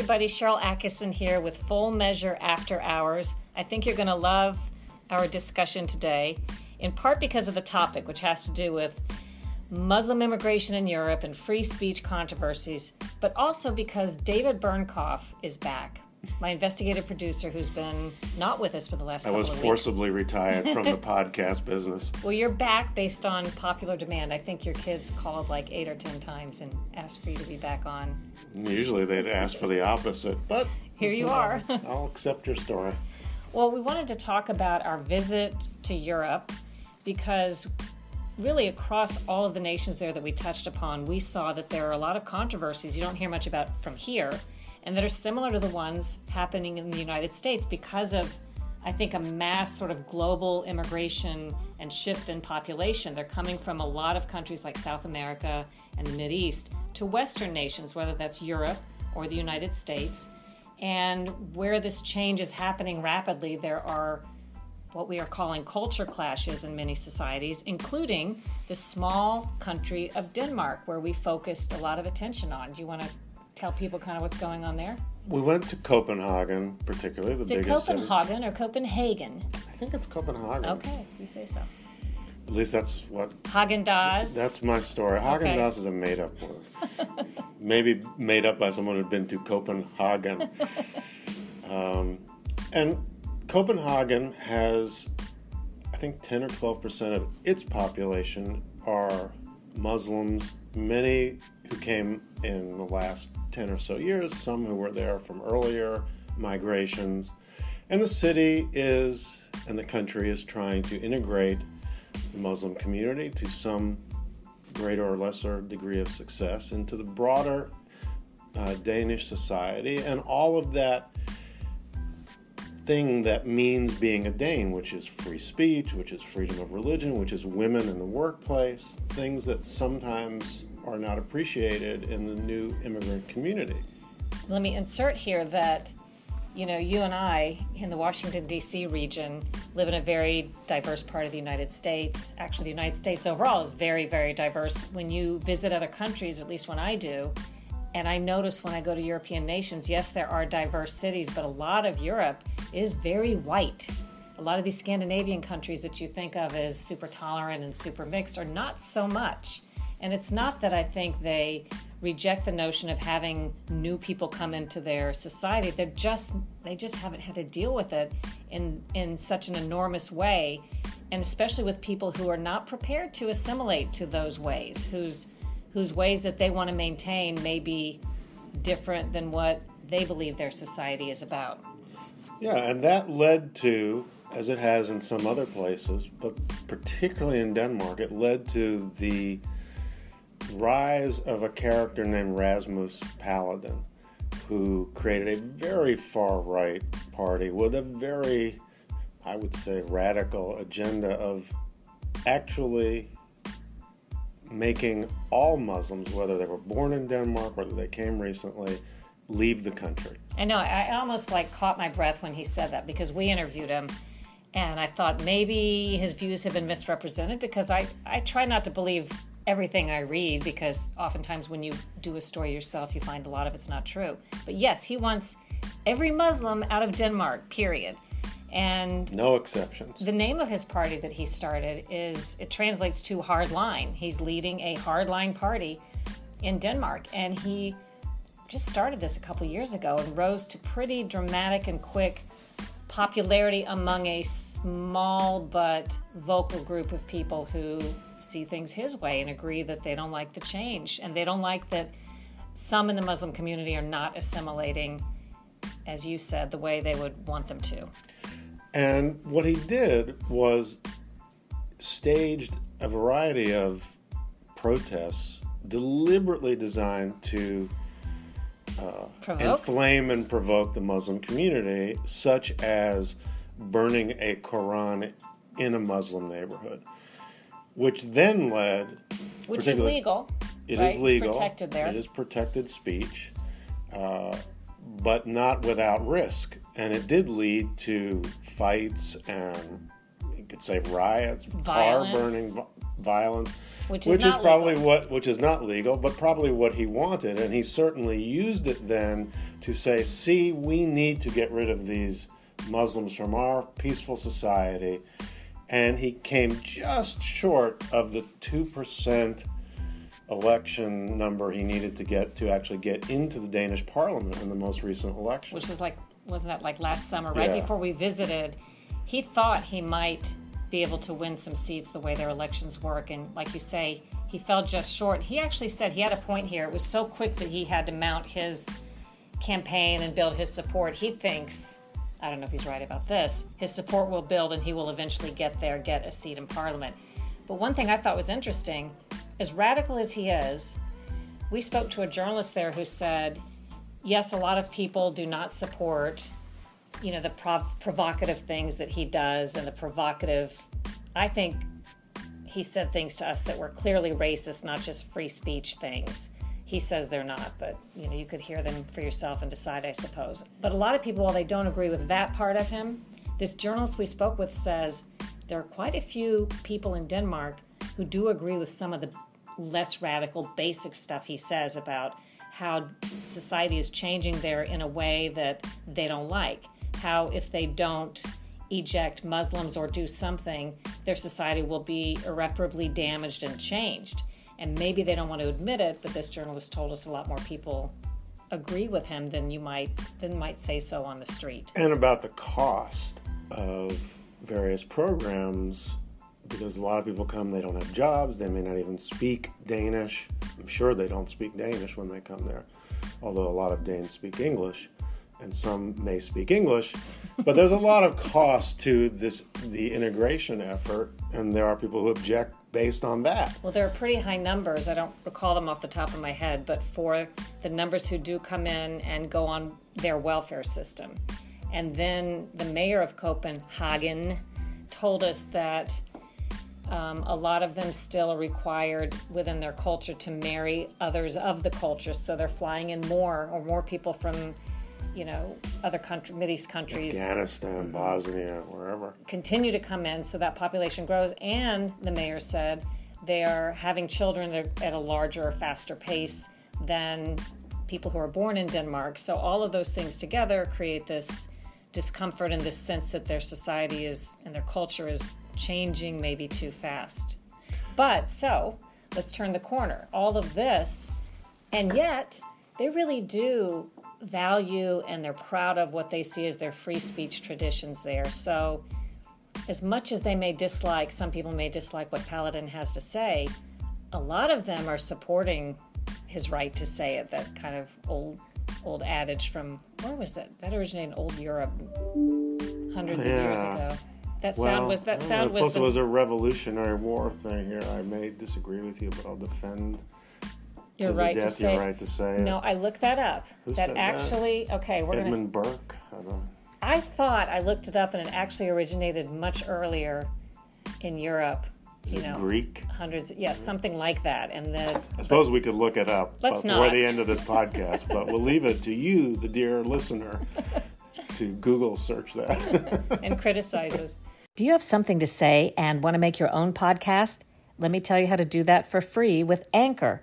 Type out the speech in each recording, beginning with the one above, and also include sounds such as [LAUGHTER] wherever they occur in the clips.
Everybody. Sharyl Attkisson here with Full Measure After Hours. I think you're going to love our discussion today, in part because of the topic, which has to do with Muslim immigration in Europe and free speech controversies, but also because David Bernkoff is back. My investigative producer, who's been not with us for the last I couple was of weeks. forcibly retired from the [LAUGHS] podcast business. Well, you're back based on popular demand. I think your kids called like eight or ten times and asked for you to be back on. Usually they'd ask for the opposite, but Here you are. [LAUGHS] I'll accept your story. Well, we wanted to talk about our visit to Europe because really across all of the nations there that we touched upon, we saw that there are a lot of controversies you don't hear much about from here and that are similar to the ones happening in the United States because of I think a mass sort of global immigration and shift in population. They're coming from a lot of countries like South America and the Mid East to Western nations, whether that's Europe or the United States. And where this change is happening rapidly, there are what we are calling culture clashes in many societies, including the small country of Denmark, where we focused a lot of attention on. Do you want to tell people kind of what's going on there? We went to Copenhagen, particularly the Is it biggest city. Copenhagen or Copenhagen? I think it's Copenhagen. Okay, you say so. At least that's what Häagen-Dazs. that's my story. Häagen-Dazs is a made up word. [LAUGHS] Maybe made up by someone who'd been to Copenhagen. [LAUGHS] um, and Copenhagen has, I think, 10 or 12 percent of its population are Muslims. Many who came in the last 10 or so years, some who were there from earlier migrations. And the city is, and the country is trying to integrate the Muslim community to some greater or lesser degree of success into the broader uh, Danish society and all of that thing that means being a Dane, which is free speech, which is freedom of religion, which is women in the workplace, things that sometimes are not appreciated in the new immigrant community. Let me insert here that, you know, you and I in the Washington, D.C. region live in a very diverse part of the United States. Actually, the United States overall is very, very diverse. When you visit other countries, at least when I do, and I notice when I go to European nations, yes, there are diverse cities, but a lot of Europe is very white. A lot of these Scandinavian countries that you think of as super tolerant and super mixed are not so much. And it's not that I think they reject the notion of having new people come into their society. They're just they just haven't had to deal with it in in such an enormous way, and especially with people who are not prepared to assimilate to those ways, whose whose ways that they want to maintain may be different than what they believe their society is about. Yeah, and that led to, as it has in some other places, but particularly in Denmark, it led to the rise of a character named Rasmus Paludan, who created a very far right party with a very, I would say, radical agenda of actually making all Muslims, whether they were born in Denmark, whether they came recently, leave the country. I know. I I almost like caught my breath when he said that because we interviewed him, and I thought maybe his views have been misrepresented because I I try not to believe everything I read because oftentimes when you do a story yourself, you find a lot of it's not true. But yes, he wants every Muslim out of Denmark. Period. And No exceptions. the name of his party that he started is it translates to hard line. He's leading a hardline party in Denmark, and he just started this a couple years ago and rose to pretty dramatic and quick popularity among a small but vocal group of people who see things his way and agree that they don't like the change and they don't like that some in the Muslim community are not assimilating, as you said, the way they would want them to. And what he did was staged a variety of protests deliberately designed to uh, Provoke? inflame and provoke the Muslim community, such as burning a Quran in a Muslim neighborhood, which then led. Which is legal. It is right? It's legal. protected there. It is protected speech, uh, but not without risk. And it did lead to fights and you could say riots, car burning, violence, Which is probably legal. what which is not legal, but probably what he wanted. And he certainly used it then to say, "See, we need to get rid of these Muslims from our peaceful society." And he came just short of the two percent election number he needed to get to actually get into the Danish parliament in the most recent election. which was like wasn't that like last summer right Yeah. before we visited? He thought he might be able to win some seats the way their elections work. And like you say he fell just short. He actually said he had a point here. It was so quick that he had to mount his campaign and build his support. He thinks i don't know if he's right about this his support will build and he will eventually get there get a seat in parliament but one thing i thought was interesting as radical as he is we spoke to a journalist there who said yes, a lot of people do not support, you know, the prov- provocative things that he does and the provocative. I think he said things to us that were clearly racist, not just free speech things. He says they're not, but you know, you could hear them for yourself and decide, I suppose. But a lot of people, while they don't agree with that part of him, this journalist we spoke with says there are quite a few people in Denmark who do agree with some of the less radical, basic stuff he says about how society is changing there in a way that they don't like. How if they don't eject Muslims or do something, their society will be irreparably damaged and changed. And maybe they don't want to admit it, but this journalist told us a lot more people agree with him than you might than might say so on the street. and about the cost of various programs because a lot of people come they don't have jobs they may not even speak danish i'm sure they don't speak danish when they come there although a lot of danes speak english and some may speak english but there's a lot of cost to this the integration effort and there are people who object based on that Well, there are pretty high numbers. I don't recall them off the top of my head, but for the numbers who do come in and go on their welfare system. And then the mayor of Copenhagen told us that um, a lot of them still are required within their culture to marry others of the culture. So they're flying in more or more people from, you know, other country, Mideast countries afghanistan bosnia wherever continue to come in so that population grows. And the mayor said they are having children at at a larger, faster pace than people who are born in Denmark. So all of those things together create this discomfort and this sense that their society is and their culture is changing maybe too fast. But so let's turn the corner. All of this, and yet they really do value and they're proud of what they see as their free speech traditions there. So, as much as they may dislike, some people may dislike what Paludan has to say, a lot of them are supporting his right to say it. That kind of old old adage from where was that? That originated in old Europe hundreds of years ago. That Well, sound was that sound know, was plus the, it was a revolutionary war thing here. I may disagree with you, but I'll defend you're to right the to death say. your right to say it. No, I looked that up. Who that said actually, that? okay, we're gonna. Edmund Burke. I don't. I thought I looked it up and it actually originated much earlier in Europe. Is you it know, Greek? hundreds, yes, something like that. And then I suppose we could look it up Let's before not. the end of this podcast, but we'll leave it to you, the dear listener, [LAUGHS] to Google search that. [LAUGHS] and criticizes. Do you have something to say and want to make your own podcast? Let me tell you how to do that for free with Anchor.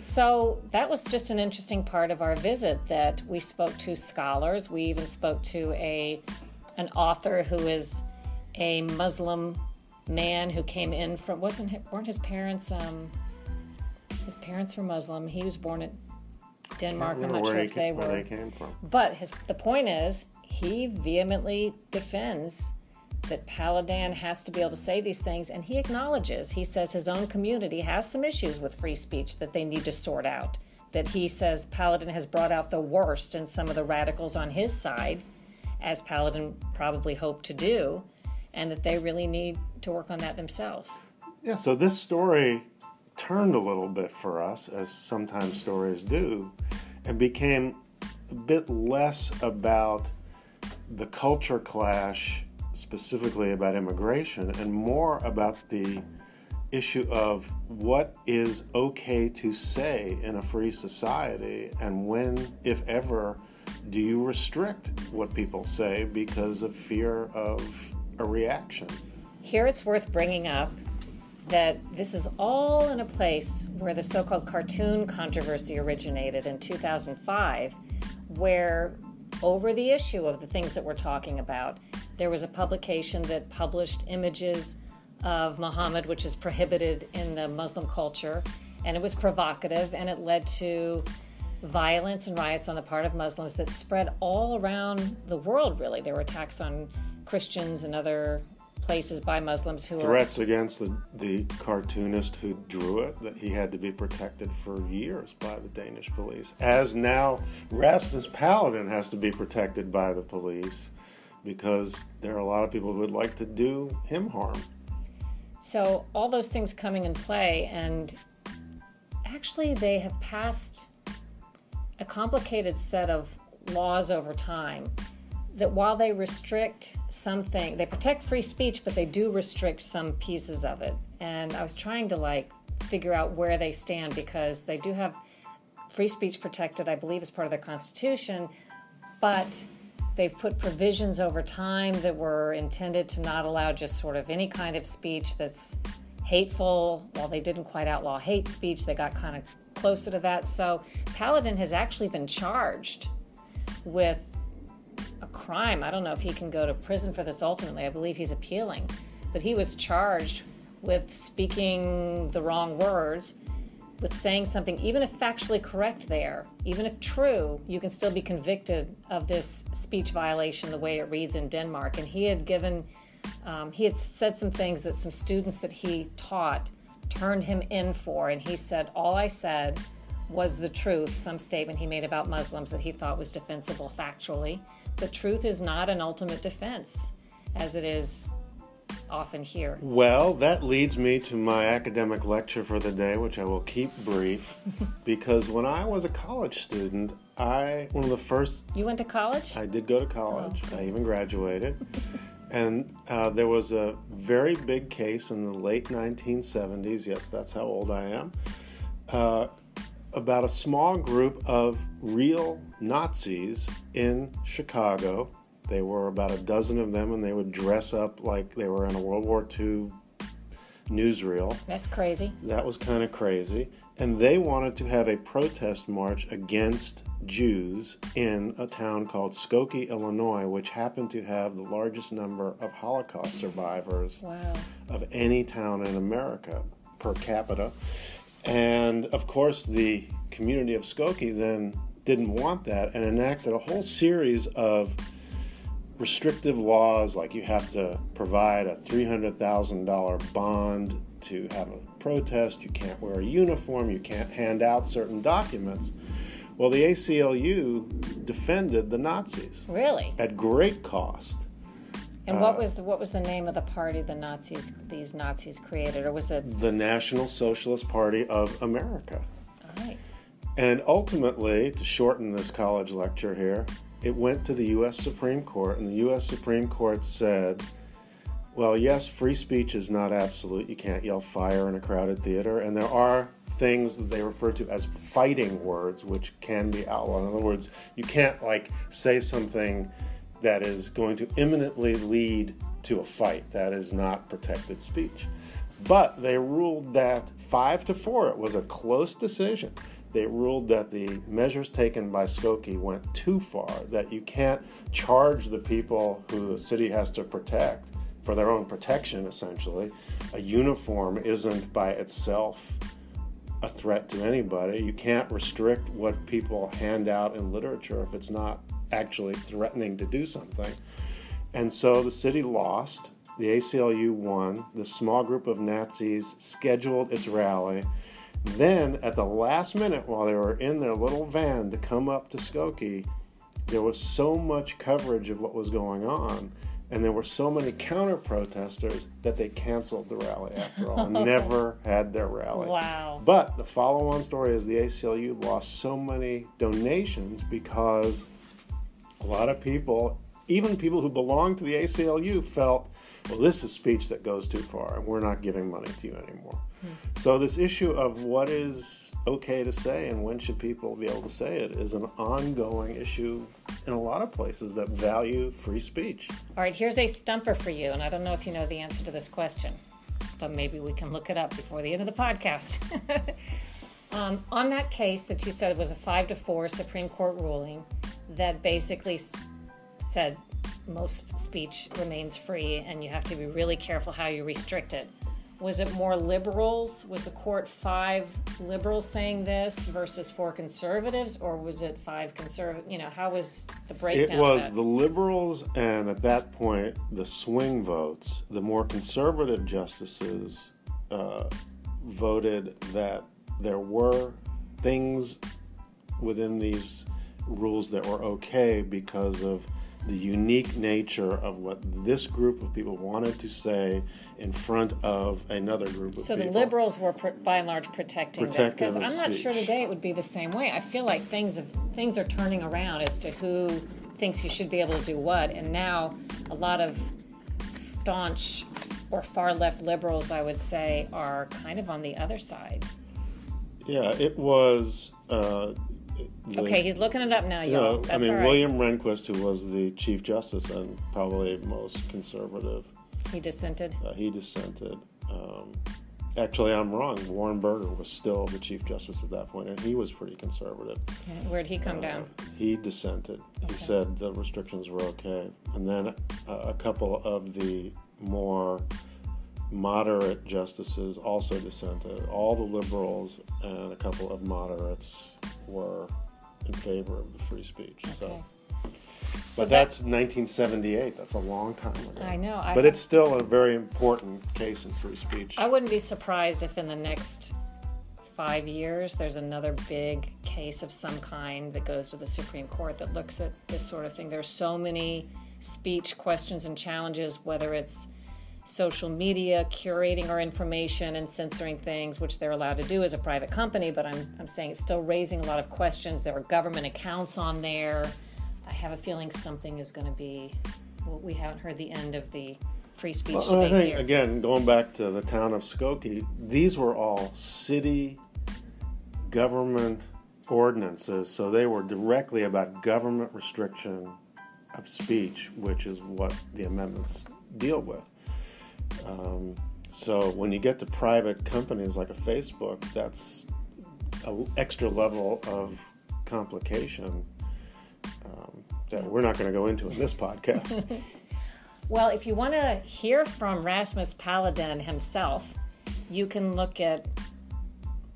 So that was just an interesting part of our visit that we spoke to scholars. We even spoke to a an author who is a Muslim man who came in from wasn't weren't his parents um, his parents were Muslim. He was born in Denmark. I'm not sure if ca- they where were. they came from. But his the point is, he vehemently defends that Paludan has to be able to say these things, and he acknowledges. He says his own community has some issues with free speech that they need to sort out. That he says Paludan has brought out the worst in some of the radicals on his side, as Paludan probably hoped to do, and that they really need to work on that themselves. Yeah, so this story turned a little bit for us, as sometimes stories do, and became a bit less about the culture clash, specifically about immigration, and more about the issue of what is okay to say in a free society, and when, if ever, do you restrict what people say because of fear of a reaction? Here it's worth bringing up that this is all in a place where the so called cartoon controversy originated in 2005, where over the issue of the things that we're talking about, there was a publication that published images of Muhammad, which is prohibited in the Muslim culture, and it was provocative and it led to violence and riots on the part of Muslims that spread all around the world, really. There were attacks on Christians and other places by Muslims who threats against the, the cartoonist who drew it that he had to be protected for years by the Danish police. As now Rasmus Paludan has to be protected by the police because there are a lot of people who would like to do him harm. So all those things coming in play, and actually they have passed a complicated set of laws over time that while they restrict something, they protect free speech, but they do restrict some pieces of it. And I was trying to like figure out where they stand because they do have free speech protected, I believe, as part of their constitution, but they've put provisions over time that were intended to not allow just sort of any kind of speech that's hateful. While they didn't quite outlaw hate speech, they got kind of closer to that. So Paludan has actually been charged with a crime. I don't know if he can go to prison for this ultimately. I believe he's appealing. But he was charged with speaking the wrong words, with saying something, even if factually correct there, even if true, you can still be convicted of this speech violation the way it reads in Denmark. And he had given, um, he had said some things that some students that he taught turned him in for. And he said, All I said was the truth, some statement he made about Muslims that he thought was defensible factually. The truth is not an ultimate defense, as it is often here. Well, that leads me to my academic lecture for the day, which I will keep brief, [LAUGHS] because when I was a college student, I one of the first You went to college? I did go to college. I even graduated. and uh, there was a very big case in the late 1970s. Yes, that's how old I am. Uh, about a small group of real Nazis in Chicago. They were about a dozen of them, and they would dress up like they were in a World War II newsreel. That's crazy. That was kind of crazy. And they wanted to have a protest march against Jews in a town called Skokie, Illinois, which happened to have the largest number of Holocaust survivors Wow. of any town in America per capita. And of course, the community of Skokie then didn't want that and enacted a whole series of restrictive laws like you have to provide a $300,000 bond to have a protest, you can't wear a uniform, you can't hand out certain documents. Well, the ACLU defended the Nazis Really? at great cost. And what uh, was the what was the name of the party the Nazis these Nazis created, or was it? The National Socialist Party of America. All right. And ultimately, to shorten this college lecture here, it went to the U.S. Supreme Court, and the U.S. Supreme Court said, well, yes, free speech is not absolute. You can't yell fire in a crowded theater, and there are things that they refer to as fighting words, which can be outlawed. In other words, you can't, like, say something that is going to imminently lead to a fight. That is not protected speech. But they ruled that five to four, it was a close decision. They ruled that the measures taken by Skokie went too far, that you can't charge the people who the city has to protect for their own protection, essentially. A uniform isn't by itself a threat to anybody. You can't restrict what people hand out in literature if it's not actually threatening to do something. And so the city lost. The ACLU won. The small group of Nazis scheduled its rally. Then, at the last minute, while they were in their little van to come up to Skokie, there was so much coverage of what was going on, and there were so many counter protesters that they canceled the rally after all and [LAUGHS] never had their rally. Wow. But the follow on story is the ACLU lost so many donations because a lot of people, even people who belonged to the ACLU, felt, well, this is speech that goes too far, and we're not giving money to you anymore. So, this issue of what is okay to say and when should people be able to say it is an ongoing issue in a lot of places that value free speech. All right, here's a stumper for you, and I don't know if you know the answer to this question, but maybe we can look it up before the end of the podcast. [LAUGHS] um, on that case that you said was a five to four Supreme Court ruling that basically said most speech remains free and you have to be really careful how you restrict it. Was it more liberals? Was the court five liberals saying this versus four conservatives, or was it five conservative? You know, how was the breakdown? It was the liberals and at that point the swing votes. The more conservative justices uh, voted that there were things within these rules that were okay because of the unique nature of what this group of people wanted to say in front of another group of people. So the liberals were pr- by and large protecting this because I'm not sure today it would be the same way. I feel like things have, things are turning around as to who thinks you should be able to do what, and now a lot of staunch or far left liberals, I would say, are kind of on the other side. Yeah, it was. Uh, the- Okay, he's looking it up now, you y'all. know, That's I mean, right. William Rehnquist, who was the Chief Justice and probably most conservative, He dissented. uh, he dissented. Um, actually, I'm wrong. Warren Burger was still the Chief Justice at that point, and he was pretty conservative. Where'd he come Uh, down? He dissented. He said the restrictions were okay. And then uh, a couple of the more moderate justices also dissented. All the liberals and a couple of moderates were in favor of the free speech. So. Okay. But that- that's 1978. That's a long time ago. I know. I but it's still a very important case in free speech. I wouldn't be surprised if in the next five years there's another big case of some kind that goes to the Supreme Court that looks at this sort of thing. There's so many speech questions and challenges, whether it's social media curating our information and censoring things, which they're allowed to do as a private company, but I'm, I'm saying it's still raising a lot of questions. There are government accounts on there. I have a feeling something is going to be, well, we haven't heard the end of the free speech Well, I think here. again, going back to the town of Skokie, these were all city government ordinances, so they were directly about government restriction of speech, which is what the amendments deal with. Um, so when you get to private companies like a Facebook, that's an extra level of complication um, that we're not going to go into in this podcast. [LAUGHS] Well, if you want to hear from Rasmus Paludan himself, you can look at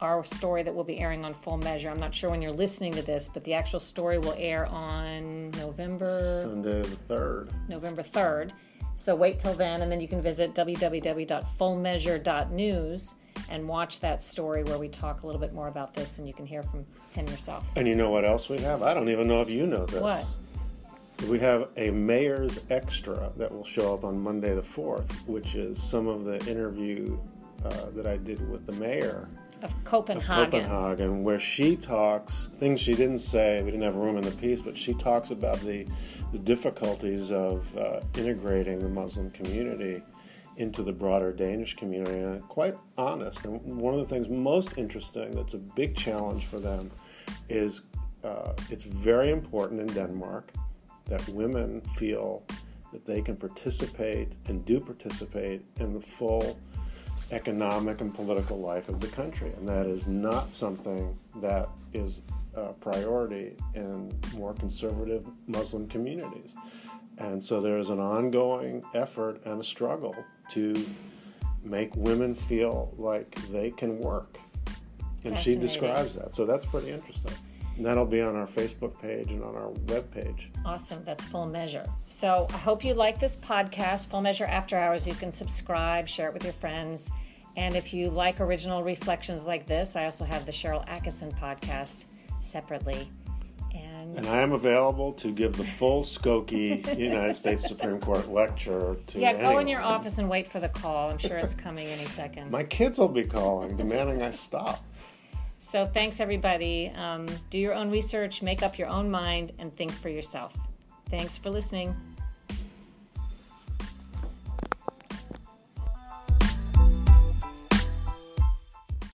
our story that will be airing on Full Measure. I'm not sure when you're listening to this, but the actual story will air on November Sunday the third. November 3rd. So wait till then, and then you can visit www.fullmeasure.news and watch that story where we talk a little bit more about this, and you can hear from him yourself. And you know what else we have? I don't even know if you know this. What? We have a mayor's extra that will show up on Monday the 4th, which is some of the interview uh, that I did with the mayor Of of Copenhagen. Copenhagen, where she talks things she didn't say. We didn't have room in the piece, but she talks about the the difficulties of uh, integrating the Muslim community into the broader Danish community. And quite honest, and one of the things most interesting that's a big challenge for them is uh, it's very important in Denmark that women feel that they can participate and do participate in the full economic and political life of the country. And that is not something that is a priority in more conservative Muslim communities. And so there is an ongoing effort and a struggle to make women feel like they can work. And she describes that. So that's pretty interesting. And that'll be on our Facebook page and on our web page. Awesome. That's Full Measure. So I hope you like this podcast, Full Measure After Hours. You can subscribe, share it with your friends. And if you like original reflections like this, I also have the Sharyl Attkisson podcast separately. And And I am available to give the full Skokie United States Supreme Court lecture to yeah, go in your office and wait for the call. I'm sure it's coming any second. My kids will be calling, demanding I stop. So thanks, everybody. Um, do your own research, make up your own mind, and think for yourself. Thanks for listening.